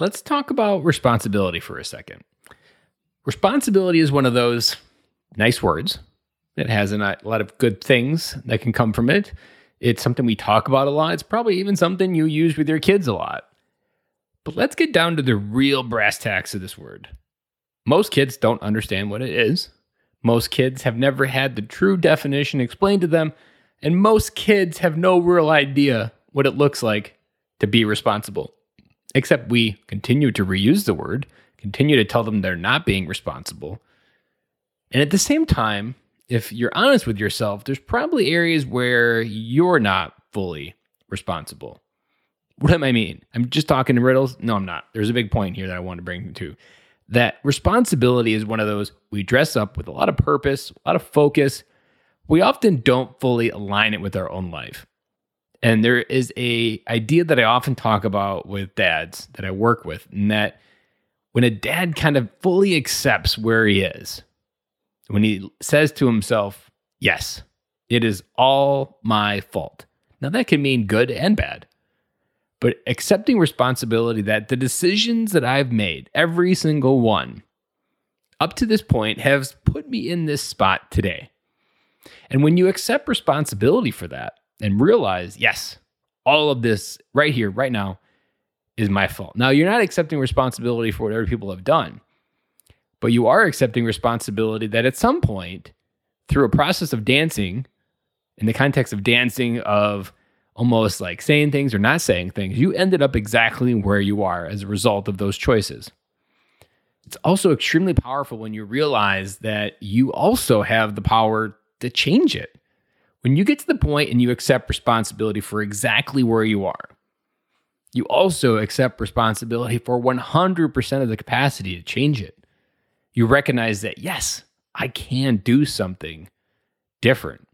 let's talk about responsibility for a second. Responsibility is one of those nice words. It has a lot of good things that can come from it. It's something we talk about a lot. It's probably even something you use with your kids a lot. But let's get down to the real brass tacks of this word. Most kids don't understand what it is. Most kids have never had the true definition explained to them, and most kids have no real idea what it looks like to be responsible. Except we continue to reuse the word, continue to tell them they're not being responsible. And at the same time, if you're honest with yourself, there's probably areas where you're not fully responsible. What am I mean? I'm just talking in riddles? No, I'm not. There's a big point here that I want to bring to that responsibility is one of those we dress up with a lot of purpose, a lot of focus. We often don't fully align it with our own life. And there is a idea that I often talk about with dads that I work with, and that when a dad kind of fully accepts where he is, when he says to himself, Yes, it is all my fault. Now, that can mean good and bad, but accepting responsibility that the decisions that I've made, every single one, up to this point, has put me in this spot today. And when you accept responsibility for that and realize, yes, all of this right here, right now, is my fault. Now, you're not accepting responsibility for what other people have done but you are accepting responsibility that at some point, through a process of dancing, in the context of dancing, of almost like saying things or not saying things, you ended up exactly where you are as a result of those choices. It's also extremely powerful when you realize that you also have the power to change it. When you get to the point and you accept responsibility for exactly where you are, you also accept responsibility for 100% of the capacity to change it you recognize that, yes, I can do something different.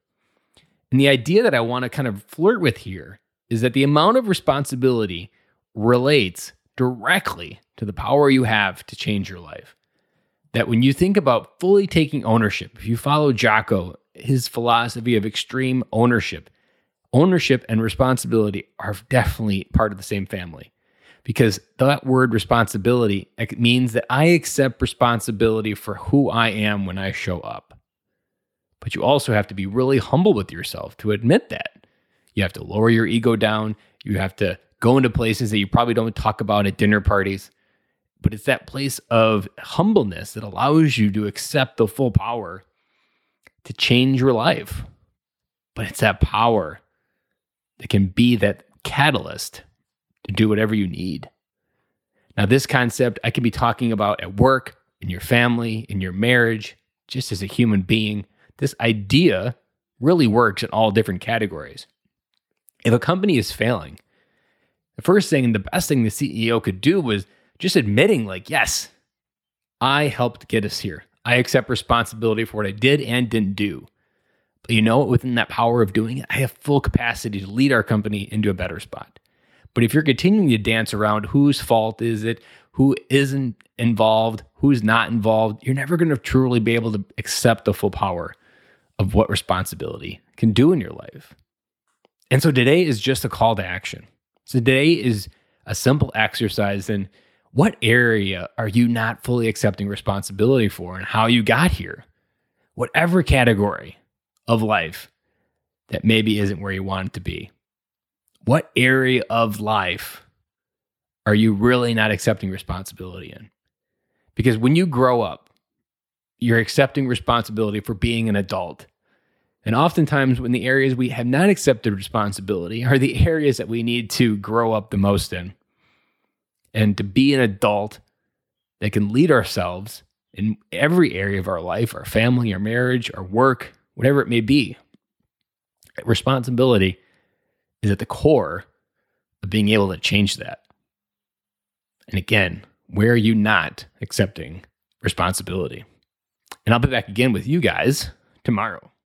And the idea that I want to kind of flirt with here is that the amount of responsibility relates directly to the power you have to change your life. That when you think about fully taking ownership, if you follow Jocko, his philosophy of extreme ownership, ownership and responsibility are definitely part of the same family because that word responsibility means that I accept responsibility for who I am when I show up. But you also have to be really humble with yourself to admit that. You have to lower your ego down. You have to go into places that you probably don't talk about at dinner parties. But it's that place of humbleness that allows you to accept the full power to change your life. But it's that power that can be that catalyst to do whatever you need. Now, this concept I could be talking about at work, in your family, in your marriage, just as a human being. This idea really works in all different categories. If a company is failing, the first thing and the best thing the CEO could do was just admitting, like, yes, I helped get us here. I accept responsibility for what I did and didn't do. But you know, within that power of doing it, I have full capacity to lead our company into a better spot. But if you're continuing to dance around whose fault is it, who isn't involved, who's not involved, you're never going to truly be able to accept the full power of what responsibility can do in your life. And so today is just a call to action. So today is a simple exercise in what area are you not fully accepting responsibility for and how you got here? Whatever category of life that maybe isn't where you want it to be what area of life are you really not accepting responsibility in? Because when you grow up, you're accepting responsibility for being an adult. And oftentimes, when the areas we have not accepted responsibility are the areas that we need to grow up the most in. And to be an adult that can lead ourselves in every area of our life, our family, our marriage, our work, whatever it may be. Responsibility is at the core of being able to change that. And again, where are you not accepting responsibility? And I'll be back again with you guys tomorrow.